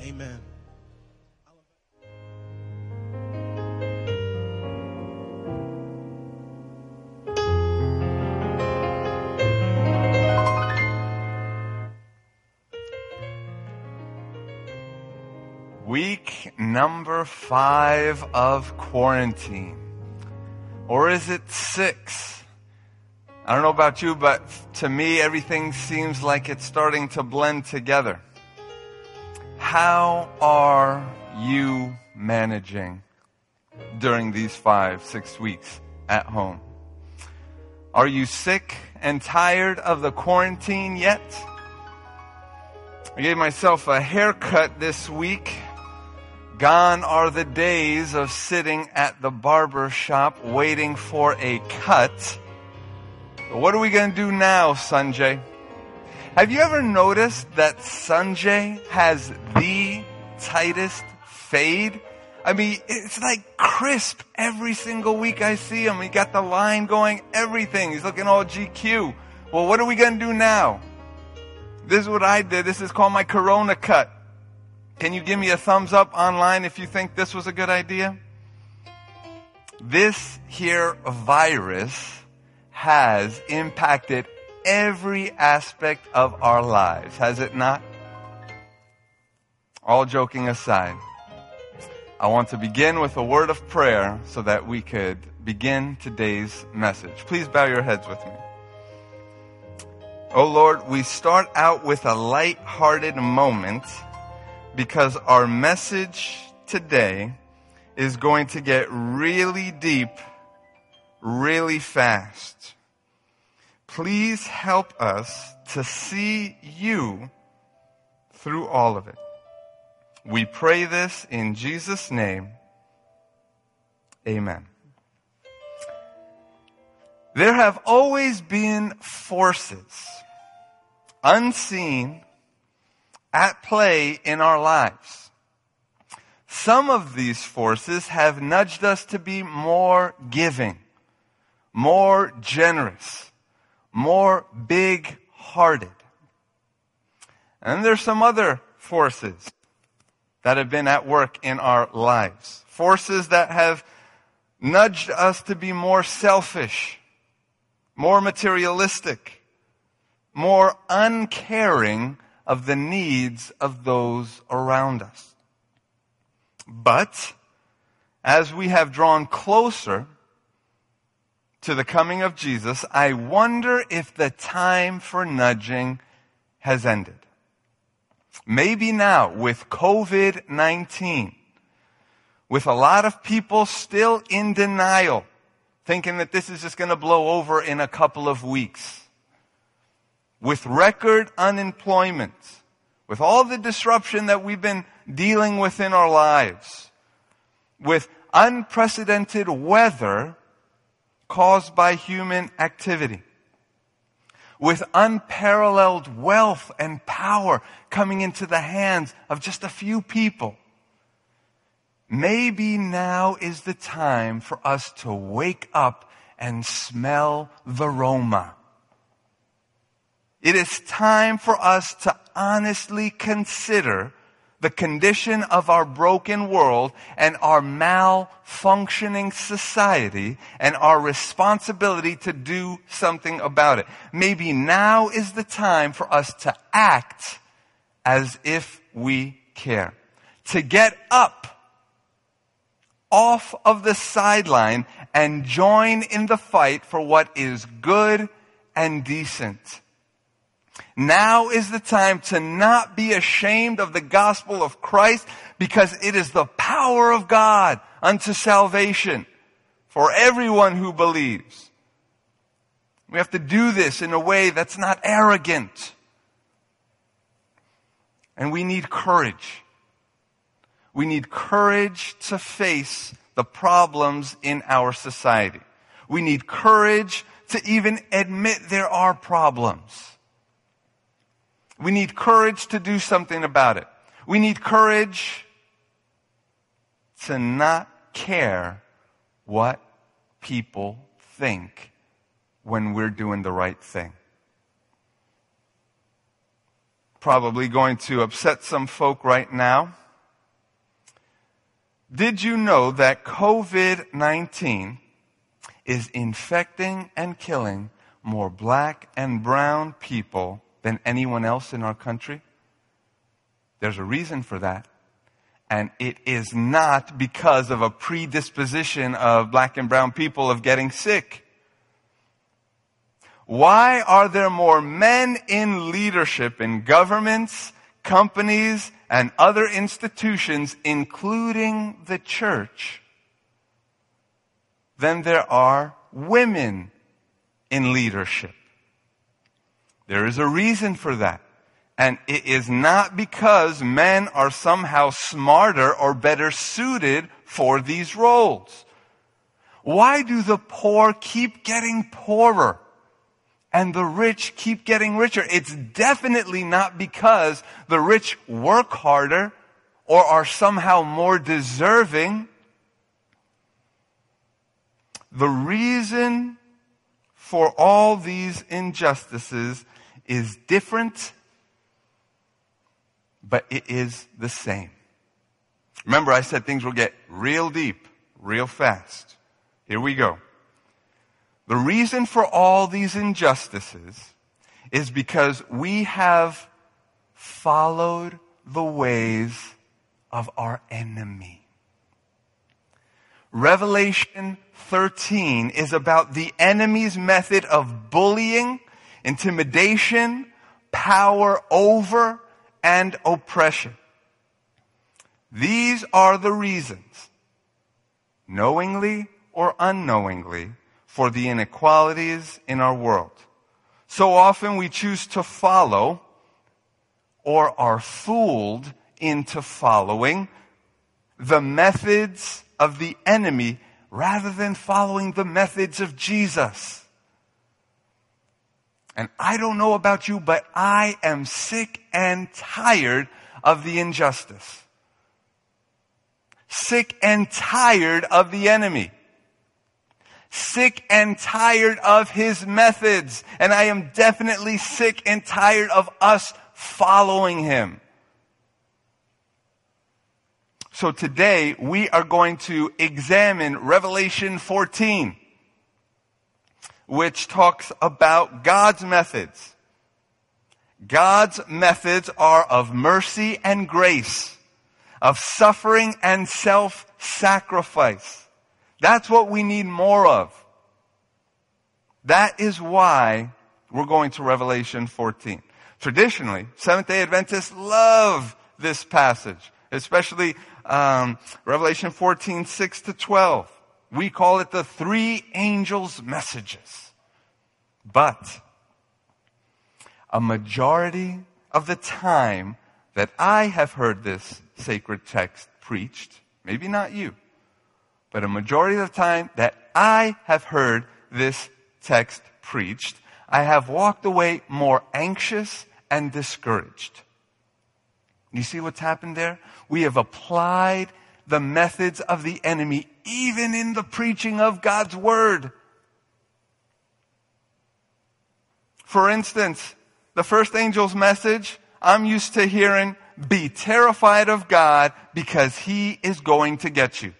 Amen. Week number five of quarantine. Or is it six? I don't know about you, but to me, everything seems like it's starting to blend together. How are you managing during these five, six weeks at home? Are you sick and tired of the quarantine yet? I gave myself a haircut this week Gone are the days of sitting at the barber shop waiting for a cut. What are we going to do now, Sanjay? Have you ever noticed that Sanjay has the tightest fade? I mean, it's like crisp every single week I see him. He got the line going, everything. He's looking all GQ. Well, what are we going to do now? This is what I did. This is called my Corona cut. Can you give me a thumbs up online if you think this was a good idea? This here virus has impacted every aspect of our lives, has it not? All joking aside, I want to begin with a word of prayer so that we could begin today's message. Please bow your heads with me. Oh Lord, we start out with a light-hearted moment because our message today is going to get really deep really fast. Please help us to see you through all of it. We pray this in Jesus' name. Amen. There have always been forces, unseen at play in our lives. Some of these forces have nudged us to be more giving, more generous, more big hearted. And there's some other forces that have been at work in our lives. Forces that have nudged us to be more selfish, more materialistic, more uncaring of the needs of those around us. But, as we have drawn closer to the coming of Jesus, I wonder if the time for nudging has ended. Maybe now with COVID-19, with a lot of people still in denial, thinking that this is just going to blow over in a couple of weeks with record unemployment, with all the disruption that we've been dealing with in our lives, with unprecedented weather caused by human activity, with unparalleled wealth and power coming into the hands of just a few people. Maybe now is the time for us to wake up and smell the Roma it is time for us to honestly consider the condition of our broken world and our malfunctioning society and our responsibility to do something about it. Maybe now is the time for us to act as if we care. To get up off of the sideline and join in the fight for what is good and decent. Now is the time to not be ashamed of the gospel of Christ because it is the power of God unto salvation for everyone who believes. We have to do this in a way that's not arrogant. And we need courage. We need courage to face the problems in our society. We need courage to even admit there are problems. We need courage to do something about it. We need courage to not care what people think when we're doing the right thing. probably going to upset some folk right now. Did you know that COVID 19 is infecting and killing more black and brown people than anyone else in our country? There's a reason for that. And it is not because of a predisposition of black and brown people of getting sick. Why are there more men in leadership in governments, companies, and other institutions, including the church, than there are women in leadership? There is a reason for that. And it is not because men are somehow smarter or better suited for these roles. Why do the poor keep getting poorer and the rich keep getting richer? It's definitely not because the rich work harder or are somehow more deserving. The reason for all these injustices is different but it is the same. Remember, I said things will get real deep, real fast. Here we go. The reason for all these injustices is because we have followed the ways of our enemy. Revelation 13 is about the enemy's method of bullying, intimidation, power over, and oppression. These are the reasons, knowingly or unknowingly, for the inequalities in our world. So often we choose to follow or are fooled into following the methods of the enemy rather than following the methods of Jesus. And I don't know about you, but I am sick and tired of the injustice. Sick and tired of the enemy. Sick and tired of his methods. And I am definitely sick and tired of us following him. So today we are going to examine Revelation 14 which talks about God's methods. God's methods are of mercy and grace, of suffering and self-sacrifice. That's what we need more of. That is why we're going to Revelation 14. Traditionally, Seventh day Adventists love this passage, especially um, Revelation 14, 6 to 12. We call it the three angels' messages. But a majority of the time that I have heard this sacred text preached, maybe not you, but a majority of the time that I have heard this text preached, I have walked away more anxious and discouraged. You see what's happened there? We have applied the methods of the enemy even in the preaching of God's word. For instance, the first angel's message, I'm used to hearing, be terrified of God because he is going to get you.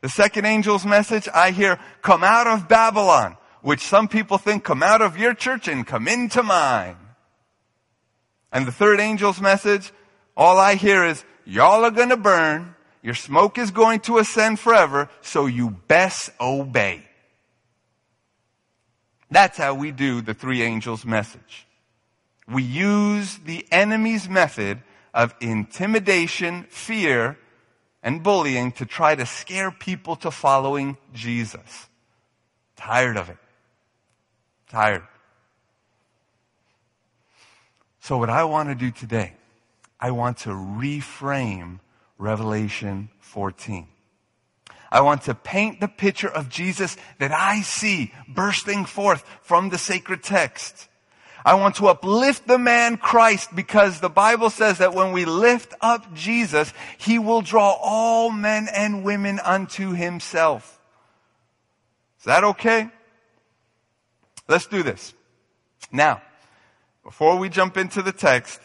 The second angel's message, I hear, come out of Babylon, which some people think come out of your church and come into mine. And the third angel's message, all I hear is, y'all are gonna burn, your smoke is going to ascend forever, so you best obey. That's how we do the three angels message. We use the enemy's method of intimidation, fear, and bullying to try to scare people to following Jesus. Tired of it. Tired. So what I want to do today, I want to reframe Revelation 14. I want to paint the picture of Jesus that I see bursting forth from the sacred text. I want to uplift the man Christ because the Bible says that when we lift up Jesus, he will draw all men and women unto himself. Is that okay? Let's do this. Now, before we jump into the text,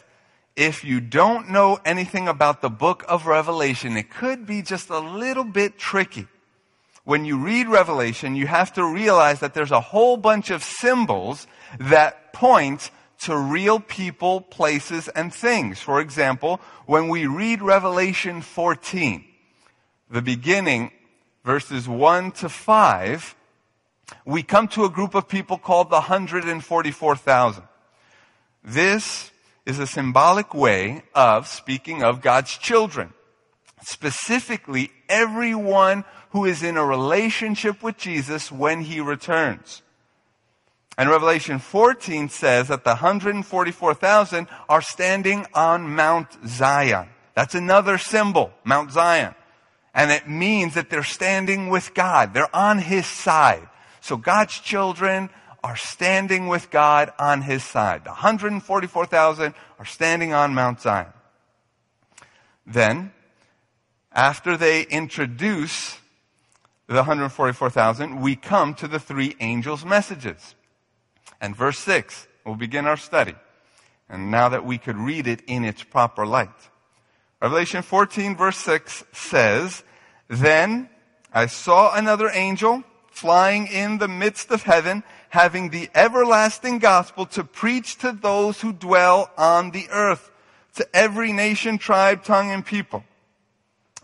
if you don't know anything about the book of Revelation, it could be just a little bit tricky. When you read Revelation, you have to realize that there's a whole bunch of symbols that point to real people, places, and things. For example, when we read Revelation 14, the beginning, verses 1 to 5, we come to a group of people called the 144,000. This is a symbolic way of speaking of God's children. Specifically, everyone who is in a relationship with Jesus when he returns. And Revelation 14 says that the 144,000 are standing on Mount Zion. That's another symbol, Mount Zion. And it means that they're standing with God. They're on His side. So God's children are standing with God on His side. The 144,000 are standing on Mount Zion. Then, after they introduce the 144,000, we come to the three angels' messages and verse 6. We'll begin our study. And now that we could read it in its proper light. Revelation 14 verse 6 says, Then I saw another angel flying in the midst of heaven, having the everlasting gospel to preach to those who dwell on the earth, to every nation, tribe, tongue, and people.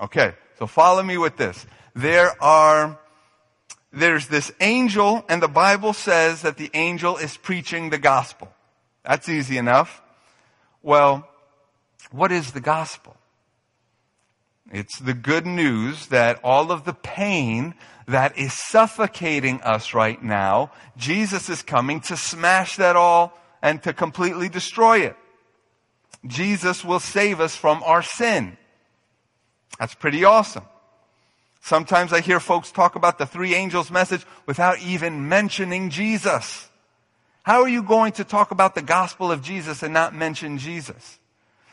Okay, so follow me with this. There are there's this angel, and the Bible says that the angel is preaching the gospel. That's easy enough. Well, what is the gospel? It's the good news that all of the pain that is suffocating us right now, Jesus is coming to smash that all and to completely destroy it. Jesus will save us from our sin. That's pretty awesome. Sometimes I hear folks talk about the three angels message without even mentioning Jesus. How are you going to talk about the gospel of Jesus and not mention Jesus?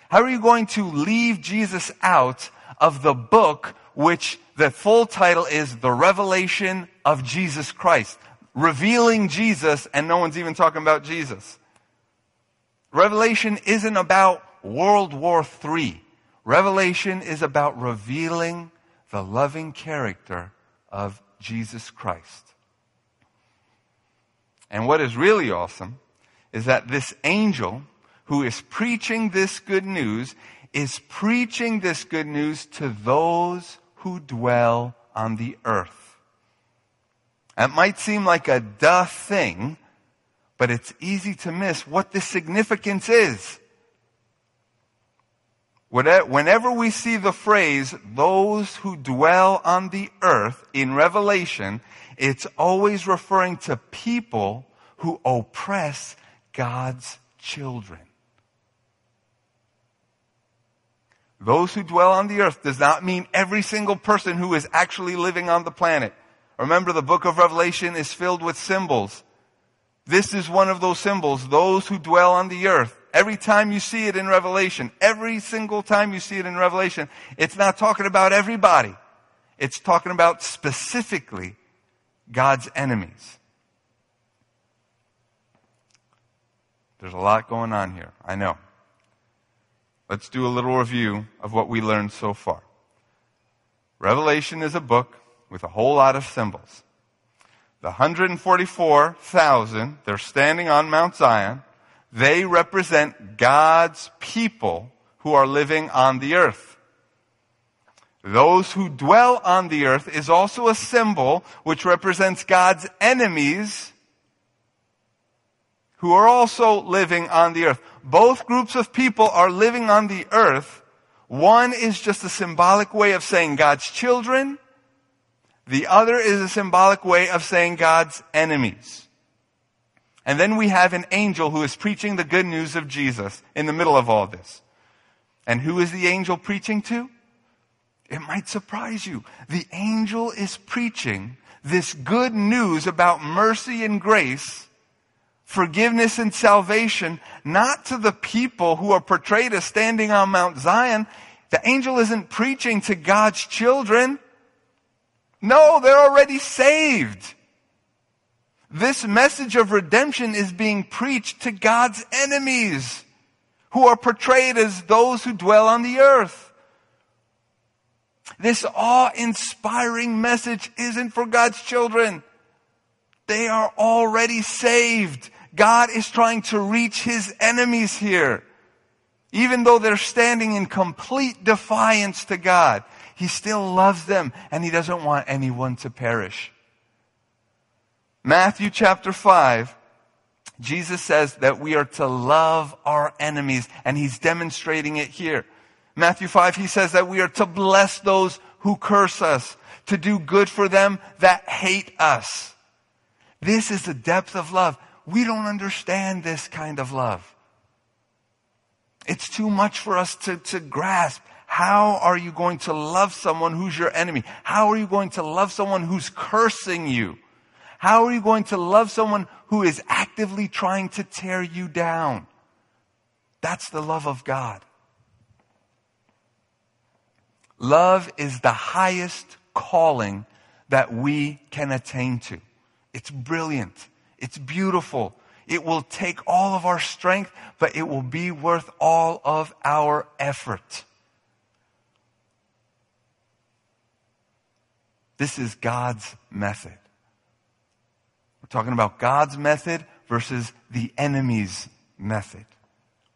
How are you going to leave Jesus out of the book which the full title is The Revelation of Jesus Christ? Revealing Jesus and no one's even talking about Jesus. Revelation isn't about World War III. Revelation is about revealing the loving character of Jesus Christ. And what is really awesome is that this angel who is preaching this good news is preaching this good news to those who dwell on the earth. It might seem like a duh thing, but it's easy to miss what the significance is. Whenever we see the phrase, those who dwell on the earth in Revelation, it's always referring to people who oppress God's children. Those who dwell on the earth does not mean every single person who is actually living on the planet. Remember, the book of Revelation is filled with symbols. This is one of those symbols, those who dwell on the earth. Every time you see it in Revelation, every single time you see it in Revelation, it's not talking about everybody. It's talking about specifically God's enemies. There's a lot going on here. I know. Let's do a little review of what we learned so far. Revelation is a book with a whole lot of symbols. The 144,000, they're standing on Mount Zion. They represent God's people who are living on the earth. Those who dwell on the earth is also a symbol which represents God's enemies who are also living on the earth. Both groups of people are living on the earth. One is just a symbolic way of saying God's children. The other is a symbolic way of saying God's enemies. And then we have an angel who is preaching the good news of Jesus in the middle of all this. And who is the angel preaching to? It might surprise you. The angel is preaching this good news about mercy and grace, forgiveness and salvation, not to the people who are portrayed as standing on Mount Zion. The angel isn't preaching to God's children. No, they're already saved. This message of redemption is being preached to God's enemies who are portrayed as those who dwell on the earth. This awe-inspiring message isn't for God's children. They are already saved. God is trying to reach his enemies here. Even though they're standing in complete defiance to God, he still loves them and he doesn't want anyone to perish. Matthew chapter 5, Jesus says that we are to love our enemies and he's demonstrating it here. Matthew 5, he says that we are to bless those who curse us, to do good for them that hate us. This is the depth of love. We don't understand this kind of love. It's too much for us to, to grasp. How are you going to love someone who's your enemy? How are you going to love someone who's cursing you? How are you going to love someone who is actively trying to tear you down? That's the love of God. Love is the highest calling that we can attain to. It's brilliant. It's beautiful. It will take all of our strength, but it will be worth all of our effort. This is God's method. We're talking about God's method versus the enemy's method.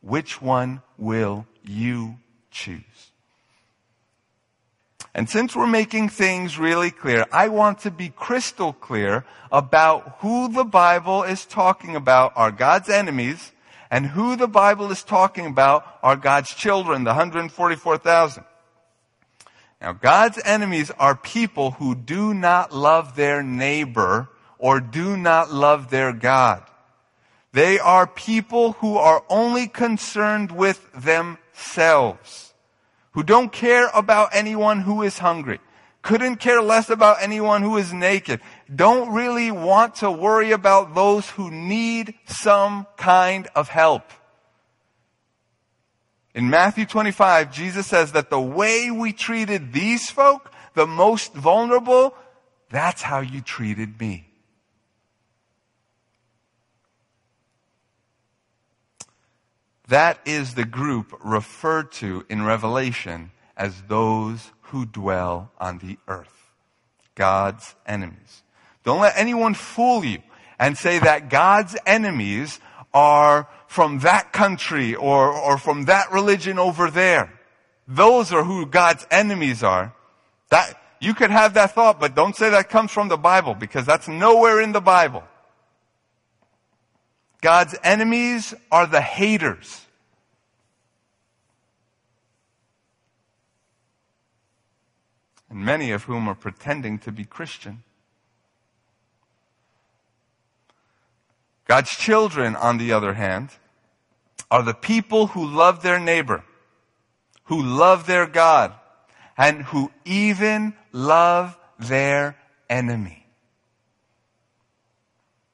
Which one will you choose? And since we're making things really clear, I want to be crystal clear about who the Bible is talking about are God's enemies and who the Bible is talking about are God's children, the 144,000. Now, God's enemies are people who do not love their neighbor or do not love their God. They are people who are only concerned with themselves, who don't care about anyone who is hungry, couldn't care less about anyone who is naked, don't really want to worry about those who need some kind of help. In Matthew 25, Jesus says that the way we treated these folk, the most vulnerable, that's how you treated me. That is the group referred to in Revelation as those who dwell on the earth. God's enemies. Don't let anyone fool you and say that God's enemies are from that country or, or from that religion over there. Those are who God's enemies are. That, you could have that thought, but don't say that comes from the Bible because that's nowhere in the Bible. God's enemies are the haters. And many of whom are pretending to be Christian. God's children, on the other hand, are the people who love their neighbor, who love their God, and who even love their enemy.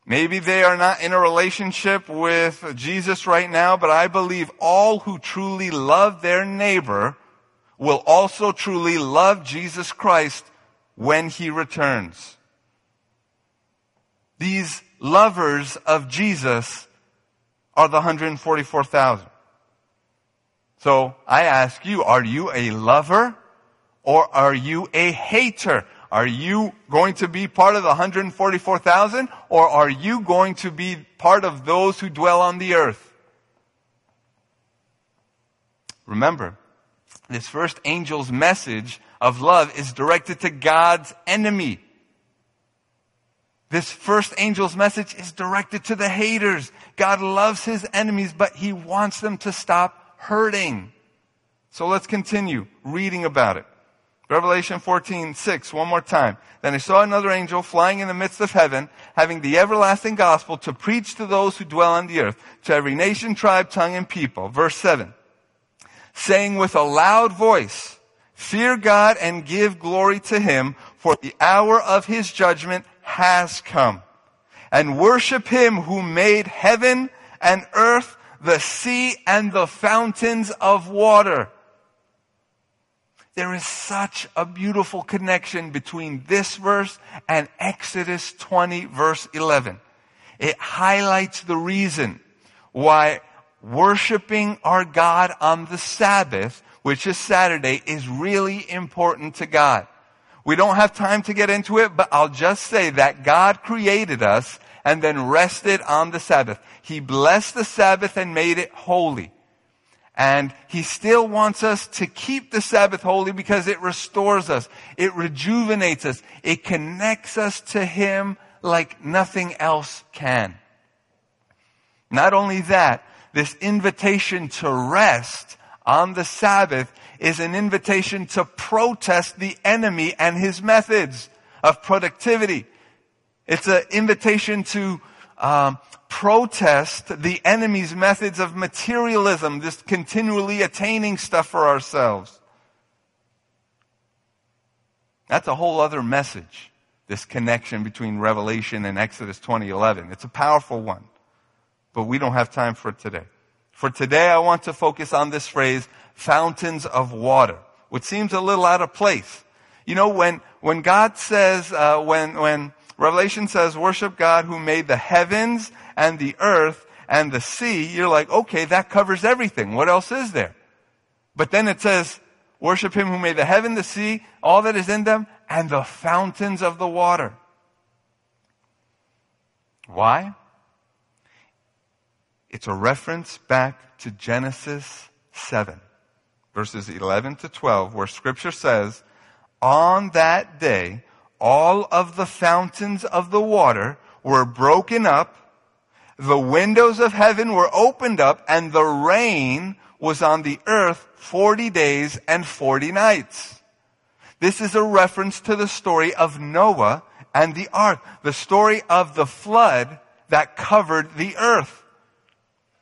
Maybe they are not in a relationship with Jesus right now, but I believe all who truly love their neighbor will also truly love Jesus Christ when he returns. These lovers of Jesus are the 144,000. So I ask you, are you a lover or are you a hater? Are you going to be part of the 144,000 or are you going to be part of those who dwell on the earth? Remember, this first angel's message of love is directed to God's enemy. This first angel's message is directed to the haters. God loves his enemies, but he wants them to stop hurting. So let's continue reading about it. Revelation 14, 6, one more time. Then I saw another angel flying in the midst of heaven, having the everlasting gospel to preach to those who dwell on the earth, to every nation, tribe, tongue, and people. Verse 7. Saying with a loud voice, Fear God and give glory to him, for the hour of his judgment has come. And worship him who made heaven and earth, the sea and the fountains of water. There is such a beautiful connection between this verse and Exodus 20 verse 11. It highlights the reason why worshiping our God on the Sabbath, which is Saturday, is really important to God. We don't have time to get into it, but I'll just say that God created us and then rested on the Sabbath. He blessed the Sabbath and made it holy. And he still wants us to keep the Sabbath holy because it restores us. It rejuvenates us. It connects us to him like nothing else can. Not only that, this invitation to rest on the Sabbath is an invitation to protest the enemy and his methods of productivity. It's an invitation to um, protest the enemy's methods of materialism, this continually attaining stuff for ourselves. That's a whole other message, this connection between Revelation and Exodus 2011. It's a powerful one, but we don't have time for it today. For today, I want to focus on this phrase, fountains of water, which seems a little out of place. You know, when, when God says, uh, when, when Revelation says, worship God who made the heavens and the earth and the sea, you're like, okay, that covers everything. What else is there? But then it says, worship him who made the heaven, the sea, all that is in them, and the fountains of the water. Why? It's a reference back to Genesis 7, verses 11 to 12, where scripture says, on that day, all of the fountains of the water were broken up, the windows of heaven were opened up, and the rain was on the earth 40 days and 40 nights. This is a reference to the story of Noah and the ark, the story of the flood that covered the earth.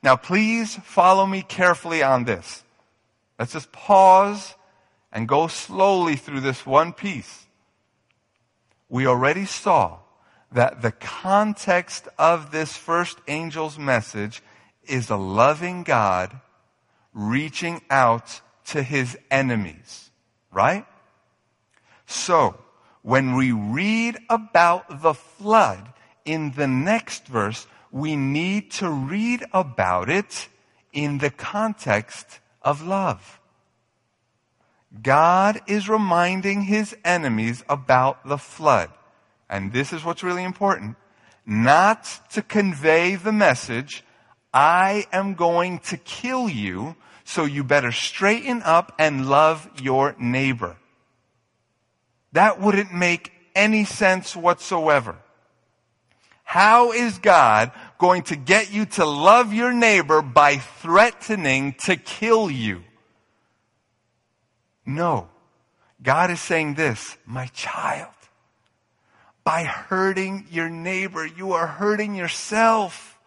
Now please follow me carefully on this. Let's just pause and go slowly through this one piece we already saw that the context of this first angel's message is a loving God reaching out to his enemies, right? So, when we read about the flood in the next verse, we need to read about it in the context of love. God is reminding his enemies about the flood. And this is what's really important. Not to convey the message, I am going to kill you, so you better straighten up and love your neighbor. That wouldn't make any sense whatsoever. How is God going to get you to love your neighbor by threatening to kill you? No. God is saying this, my child, by hurting your neighbor, you are hurting yourself.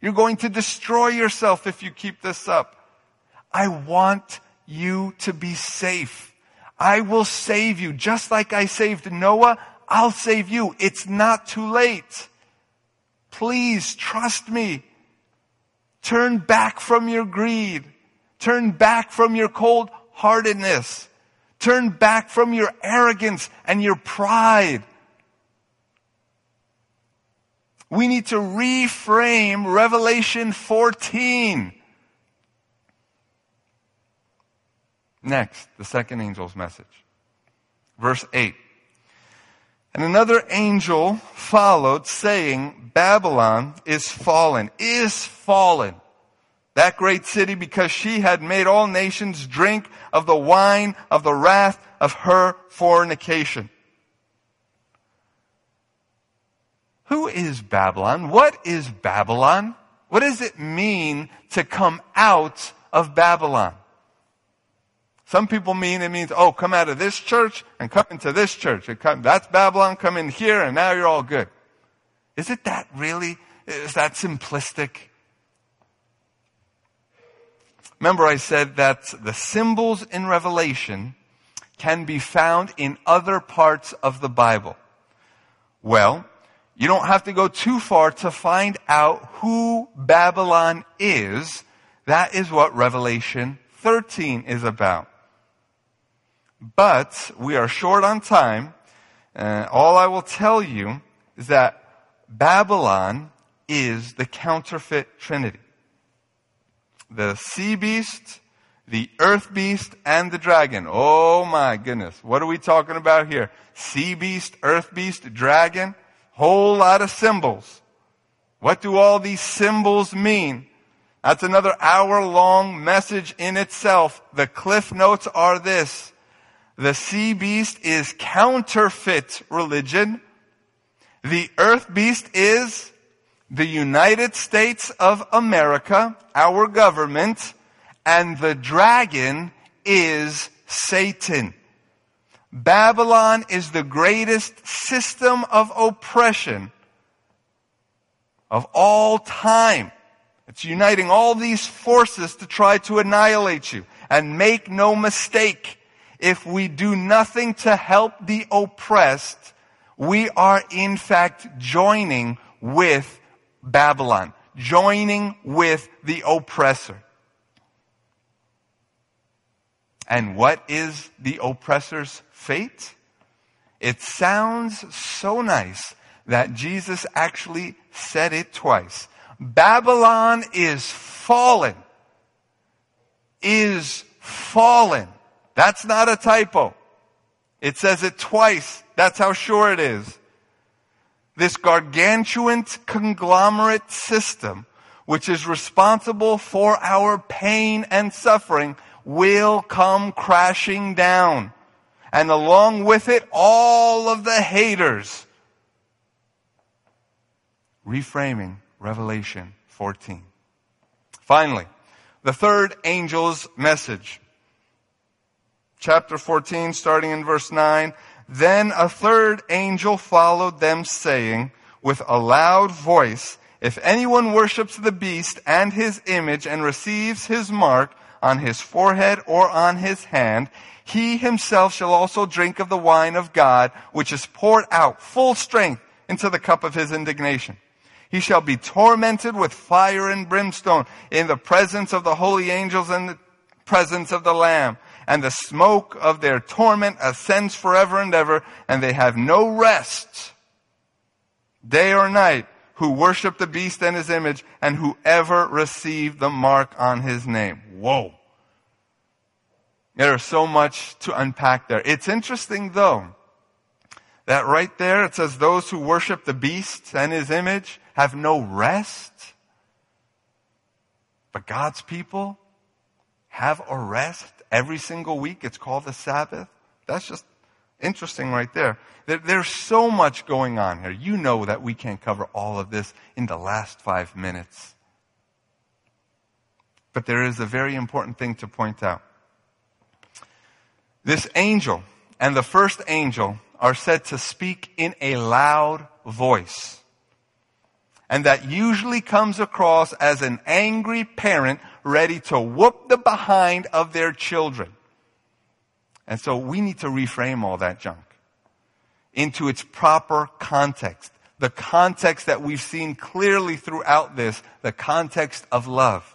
You're going to destroy yourself if you keep this up. I want you to be safe. I will save you. Just like I saved Noah, I'll save you. It's not too late. Please trust me. Turn back from your greed. Turn back from your cold heartedness. Turn back from your arrogance and your pride. We need to reframe Revelation 14. Next, the second angel's message. Verse 8. And another angel followed saying, Babylon is fallen, is fallen that great city because she had made all nations drink of the wine of the wrath of her fornication. Who is Babylon? What is Babylon? What does it mean to come out of Babylon? Some people mean it means, oh, come out of this church and come into this church. Come, that's Babylon, come in here and now you're all good. Is it that really? Is that simplistic? Remember I said that the symbols in Revelation can be found in other parts of the Bible. Well, you don't have to go too far to find out who Babylon is. That is what Revelation 13 is about. But we are short on time. Uh, all I will tell you is that Babylon is the counterfeit trinity. The sea beast, the earth beast, and the dragon. Oh my goodness. What are we talking about here? Sea beast, earth beast, dragon. Whole lot of symbols. What do all these symbols mean? That's another hour long message in itself. The cliff notes are this. The sea beast is counterfeit religion. The earth beast is the United States of America, our government, and the dragon is Satan. Babylon is the greatest system of oppression of all time. It's uniting all these forces to try to annihilate you. And make no mistake, if we do nothing to help the oppressed, we are in fact joining with Babylon, joining with the oppressor. And what is the oppressor's fate? It sounds so nice that Jesus actually said it twice. Babylon is fallen. Is fallen. That's not a typo. It says it twice. That's how sure it is. This gargantuan conglomerate system, which is responsible for our pain and suffering, will come crashing down. And along with it, all of the haters. Reframing Revelation 14. Finally, the third angel's message. Chapter 14, starting in verse 9. Then a third angel followed them, saying with a loud voice, If anyone worships the beast and his image and receives his mark on his forehead or on his hand, he himself shall also drink of the wine of God, which is poured out full strength into the cup of his indignation. He shall be tormented with fire and brimstone in the presence of the holy angels and the presence of the Lamb. And the smoke of their torment ascends forever and ever, and they have no rest, day or night, who worship the beast and his image, and whoever received the mark on his name. Whoa. There's so much to unpack there. It's interesting though, that right there it says those who worship the beast and his image have no rest. But God's people have a rest every single week. It's called the Sabbath. That's just interesting right there. there. There's so much going on here. You know that we can't cover all of this in the last five minutes. But there is a very important thing to point out. This angel and the first angel are said to speak in a loud voice and that usually comes across as an angry parent ready to whoop the behind of their children. And so we need to reframe all that junk into its proper context. The context that we've seen clearly throughout this, the context of love.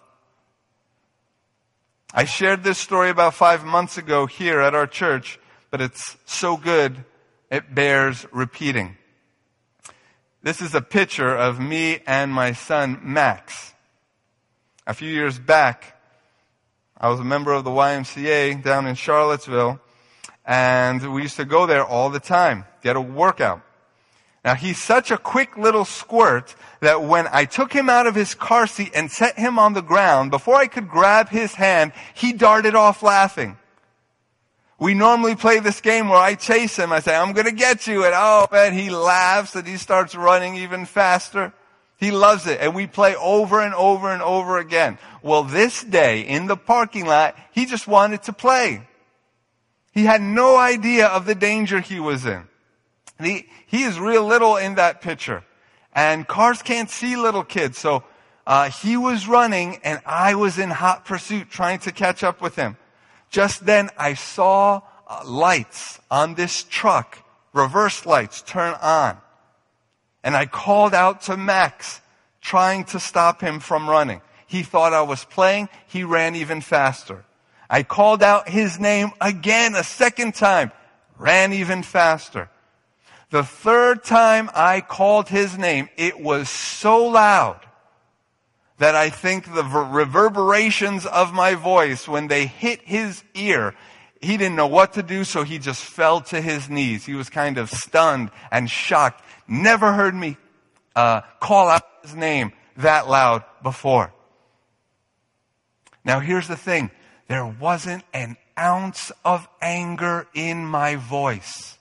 I shared this story about five months ago here at our church, but it's so good, it bears repeating. This is a picture of me and my son, Max. A few years back, I was a member of the YMCA down in Charlottesville, and we used to go there all the time, get a workout. Now he's such a quick little squirt that when I took him out of his car seat and set him on the ground, before I could grab his hand, he darted off laughing. We normally play this game where I chase him. I say, I'm going to get you. And oh, man, he laughs and he starts running even faster. He loves it. And we play over and over and over again. Well, this day in the parking lot, he just wanted to play. He had no idea of the danger he was in. He, he is real little in that picture. And cars can't see little kids. So, uh, he was running and I was in hot pursuit trying to catch up with him. Just then I saw uh, lights on this truck, reverse lights turn on. And I called out to Max, trying to stop him from running. He thought I was playing. He ran even faster. I called out his name again a second time, ran even faster. The third time I called his name, it was so loud that I think the reverberations of my voice, when they hit his ear, he didn't know what to do, so he just fell to his knees. He was kind of stunned and shocked. Never heard me uh, call out his name that loud before. Now here's the thing. There wasn't an ounce of anger in my voice.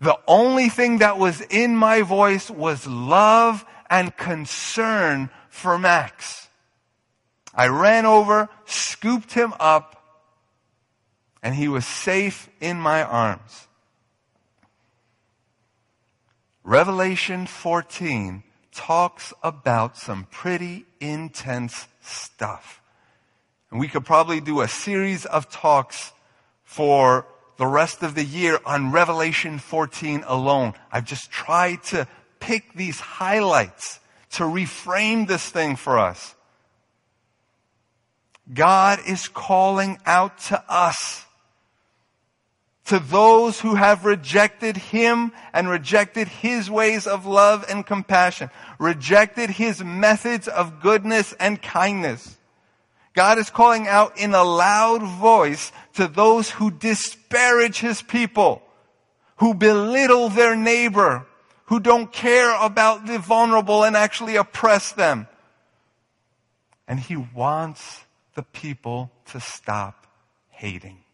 The only thing that was in my voice was love and concern for Max. I ran over, scooped him up, and he was safe in my arms. Revelation 14 talks about some pretty intense stuff. And we could probably do a series of talks for the rest of the year on Revelation 14 alone. I've just tried to pick these highlights to reframe this thing for us. God is calling out to us, to those who have rejected Him and rejected His ways of love and compassion, rejected His methods of goodness and kindness. God is calling out in a loud voice to those who disparage His people, who belittle their neighbor, who don't care about the vulnerable and actually oppress them. And he wants the people to stop hating.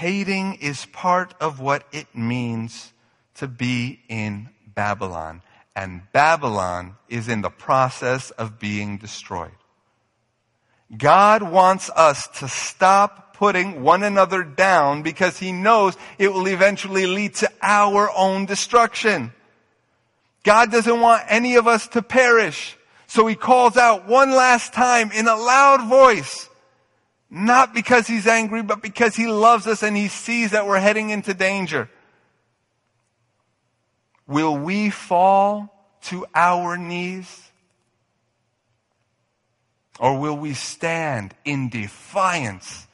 Hating is part of what it means to be in Babylon. And Babylon is in the process of being destroyed. God wants us to stop putting one another down because he knows it will eventually lead to our own destruction. God doesn't want any of us to perish. So he calls out one last time in a loud voice. Not because he's angry, but because he loves us and he sees that we're heading into danger. Will we fall to our knees? Or will we stand in defiance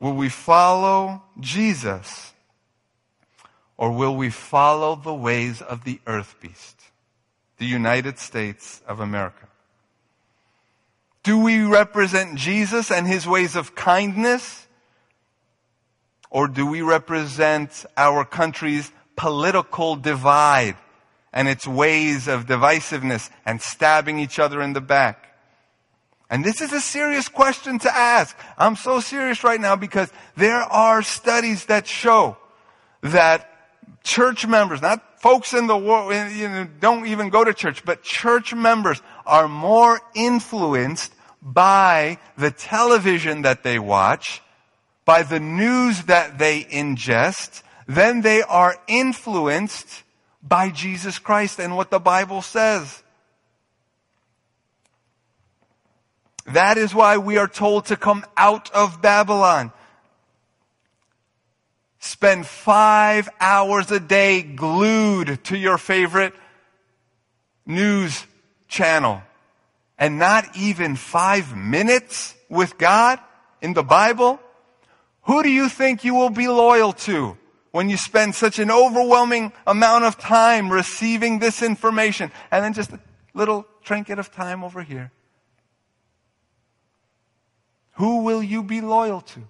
Will we follow Jesus or will we follow the ways of the earth beast, the United States of America? Do we represent Jesus and his ways of kindness? Or do we represent our country's political divide and its ways of divisiveness and stabbing each other in the back? And this is a serious question to ask. I'm so serious right now because there are studies that show that church members, not folks in the world, you know, don't even go to church, but church members are more influenced by the television that they watch, by the news that they ingest, than they are influenced by Jesus Christ and what the Bible says. That is why we are told to come out of Babylon. Spend five hours a day glued to your favorite news channel and not even five minutes with God in the Bible. Who do you think you will be loyal to when you spend such an overwhelming amount of time receiving this information and then just a little trinket of time over here? Who will you be loyal to?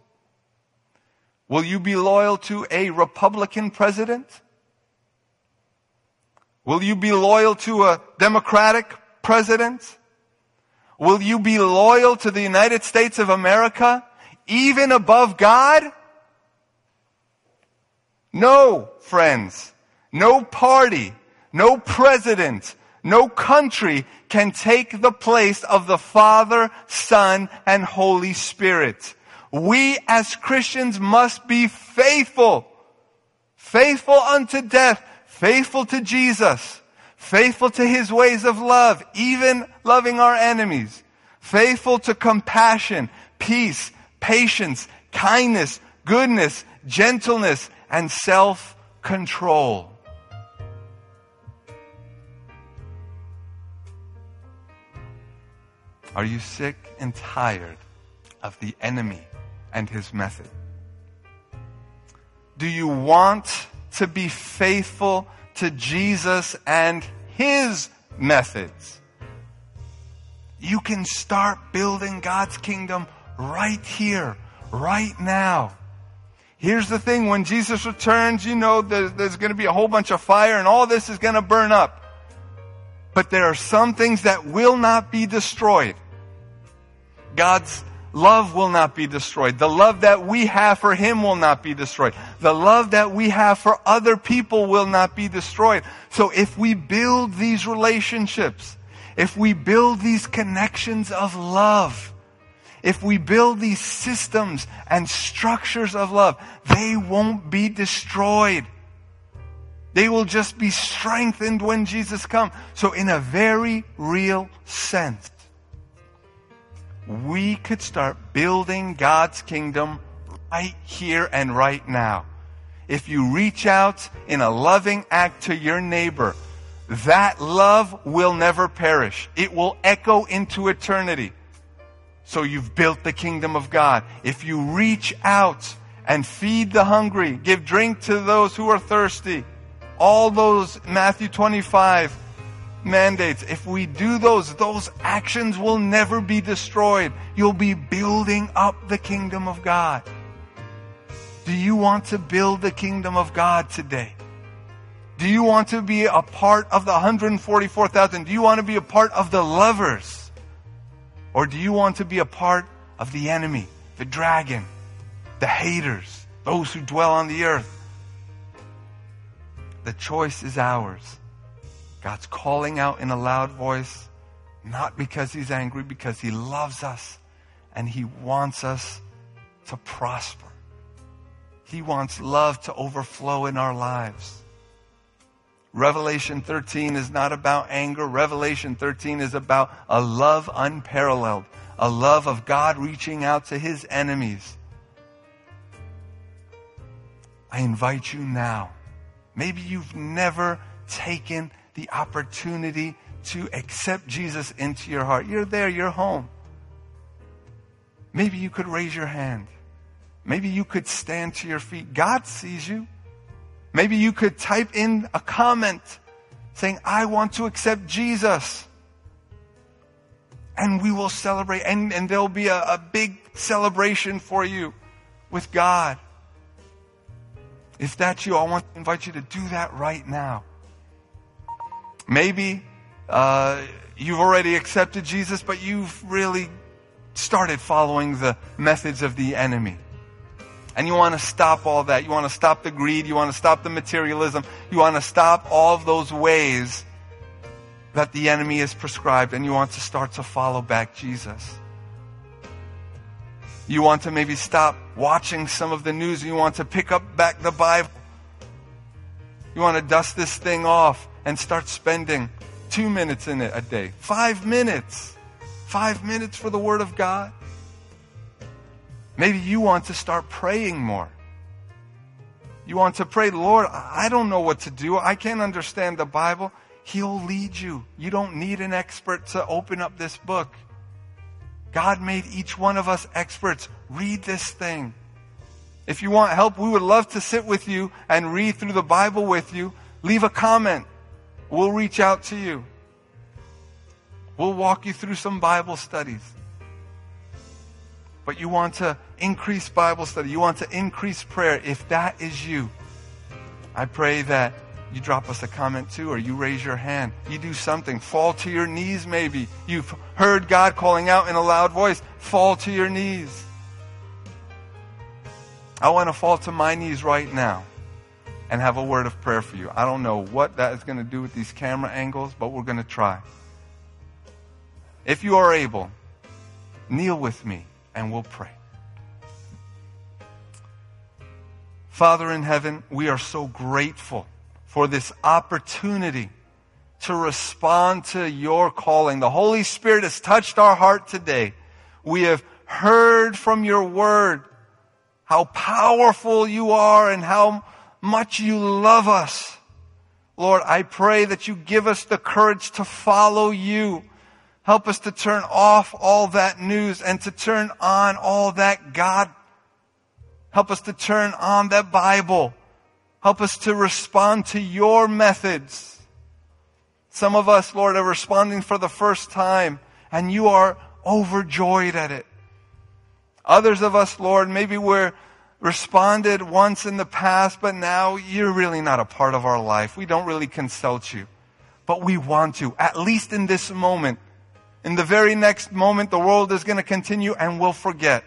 Will you be loyal to a Republican president? Will you be loyal to a Democratic president? Will you be loyal to the United States of America even above God? No, friends. No party, no president, no country can take the place of the Father, Son, and Holy Spirit. We as Christians must be faithful. Faithful unto death. Faithful to Jesus. Faithful to His ways of love, even loving our enemies. Faithful to compassion, peace, patience, kindness, goodness, gentleness, and self-control. Are you sick and tired of the enemy and his method? Do you want to be faithful to Jesus and his methods? You can start building God's kingdom right here, right now. Here's the thing when Jesus returns, you know there's, there's going to be a whole bunch of fire and all this is going to burn up. But there are some things that will not be destroyed. God's love will not be destroyed. The love that we have for Him will not be destroyed. The love that we have for other people will not be destroyed. So if we build these relationships, if we build these connections of love, if we build these systems and structures of love, they won't be destroyed. They will just be strengthened when Jesus comes. So in a very real sense, we could start building God's kingdom right here and right now. If you reach out in a loving act to your neighbor, that love will never perish. It will echo into eternity. So you've built the kingdom of God. If you reach out and feed the hungry, give drink to those who are thirsty, all those Matthew 25 mandates, if we do those, those actions will never be destroyed. You'll be building up the kingdom of God. Do you want to build the kingdom of God today? Do you want to be a part of the 144,000? Do you want to be a part of the lovers? Or do you want to be a part of the enemy, the dragon, the haters, those who dwell on the earth? The choice is ours. God's calling out in a loud voice, not because he's angry, because he loves us and he wants us to prosper. He wants love to overflow in our lives. Revelation 13 is not about anger. Revelation 13 is about a love unparalleled, a love of God reaching out to his enemies. I invite you now. Maybe you've never taken the opportunity to accept Jesus into your heart. You're there, you're home. Maybe you could raise your hand. Maybe you could stand to your feet. God sees you. Maybe you could type in a comment saying, I want to accept Jesus. And we will celebrate, and, and there'll be a, a big celebration for you with God. If that's you, I want to invite you to do that right now. Maybe uh, you've already accepted Jesus, but you've really started following the methods of the enemy. And you want to stop all that. You want to stop the greed. You want to stop the materialism. You want to stop all of those ways that the enemy has prescribed. And you want to start to follow back Jesus. You want to maybe stop watching some of the news. You want to pick up back the Bible. You want to dust this thing off and start spending two minutes in it a day. Five minutes. Five minutes for the Word of God. Maybe you want to start praying more. You want to pray, Lord, I don't know what to do. I can't understand the Bible. He'll lead you. You don't need an expert to open up this book. God made each one of us experts. Read this thing. If you want help, we would love to sit with you and read through the Bible with you. Leave a comment. We'll reach out to you. We'll walk you through some Bible studies but you want to increase Bible study, you want to increase prayer, if that is you, I pray that you drop us a comment too, or you raise your hand. You do something. Fall to your knees, maybe. You've heard God calling out in a loud voice. Fall to your knees. I want to fall to my knees right now and have a word of prayer for you. I don't know what that is going to do with these camera angles, but we're going to try. If you are able, kneel with me and we'll pray. Father in heaven, we are so grateful for this opportunity to respond to your calling. The Holy Spirit has touched our heart today. We have heard from your word how powerful you are and how much you love us. Lord, I pray that you give us the courage to follow you Help us to turn off all that news and to turn on all that God. Help us to turn on that Bible. Help us to respond to your methods. Some of us, Lord, are responding for the first time and you are overjoyed at it. Others of us, Lord, maybe we're responded once in the past, but now you're really not a part of our life. We don't really consult you. But we want to, at least in this moment. In the very next moment, the world is going to continue and we'll forget.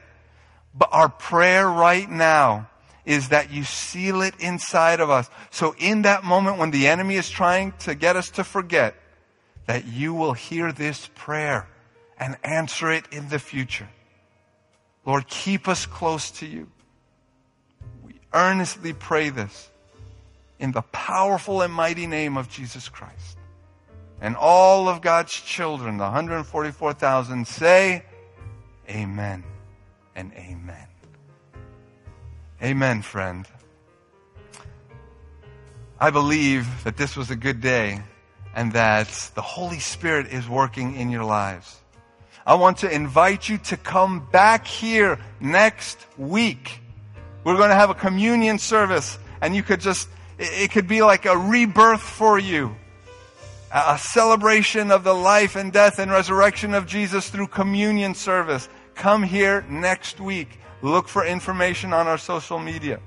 But our prayer right now is that you seal it inside of us. So in that moment when the enemy is trying to get us to forget, that you will hear this prayer and answer it in the future. Lord, keep us close to you. Earnestly pray this in the powerful and mighty name of Jesus Christ. And all of God's children, the 144,000, say, Amen and Amen. Amen, friend. I believe that this was a good day and that the Holy Spirit is working in your lives. I want to invite you to come back here next week. We're going to have a communion service and you could just, it could be like a rebirth for you. A celebration of the life and death and resurrection of Jesus through communion service. Come here next week. Look for information on our social media.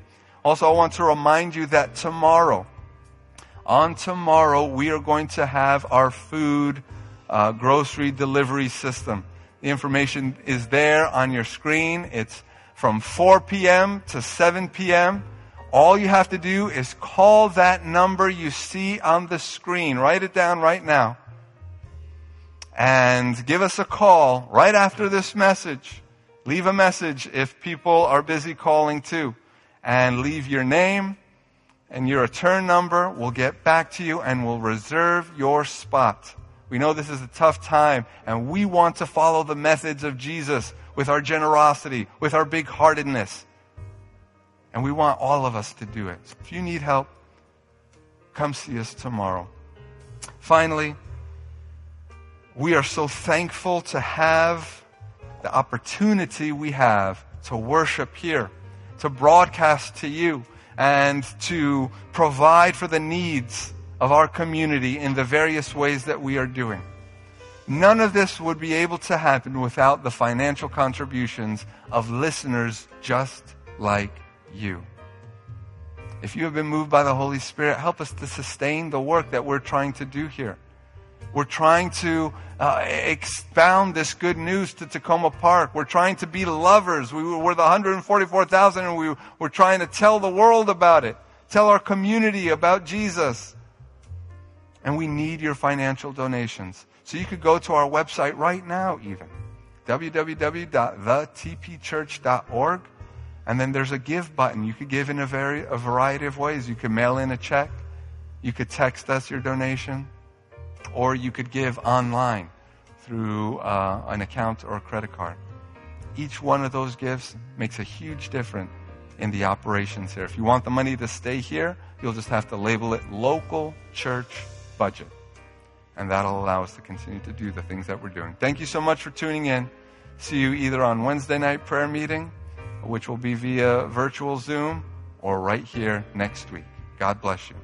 Also, I want to remind you that tomorrow, on tomorrow, we are going to have our food uh, grocery delivery system. The information is there on your screen. It's from 4 p.m. to 7 p.m. All you have to do is call that number you see on the screen. Write it down right now. And give us a call right after this message. Leave a message if people are busy calling too. And leave your name and your return number. We'll get back to you and we'll reserve your spot. We know this is a tough time, and we want to follow the methods of Jesus with our generosity, with our big heartedness. And we want all of us to do it. So if you need help, come see us tomorrow. Finally, we are so thankful to have the opportunity we have to worship here, to broadcast to you, and to provide for the needs of our community in the various ways that we are doing. None of this would be able to happen without the financial contributions of listeners just like you. If you have been moved by the Holy Spirit, help us to sustain the work that we're trying to do here. We're trying to uh, expound this good news to Takoma Park. We're trying to be lovers. We were the 144,000 and we were trying to tell the world about it, tell our community about Jesus and we need your financial donations. So you could go to our website right now, even www.thetpchurch.org, and then there's a give button. You could give in a, very, a variety of ways. You could mail in a check, you could text us your donation, or you could give online through uh, an account or a credit card. Each one of those gifts makes a huge difference in the operations here. If you want the money to stay here, you'll just have to label it local church budget. And that'll allow us to continue to do the things that we're doing. Thank you so much for tuning in. See you either on Wednesday night prayer meeting, which will be via virtual Zoom, or right here next week. God bless you.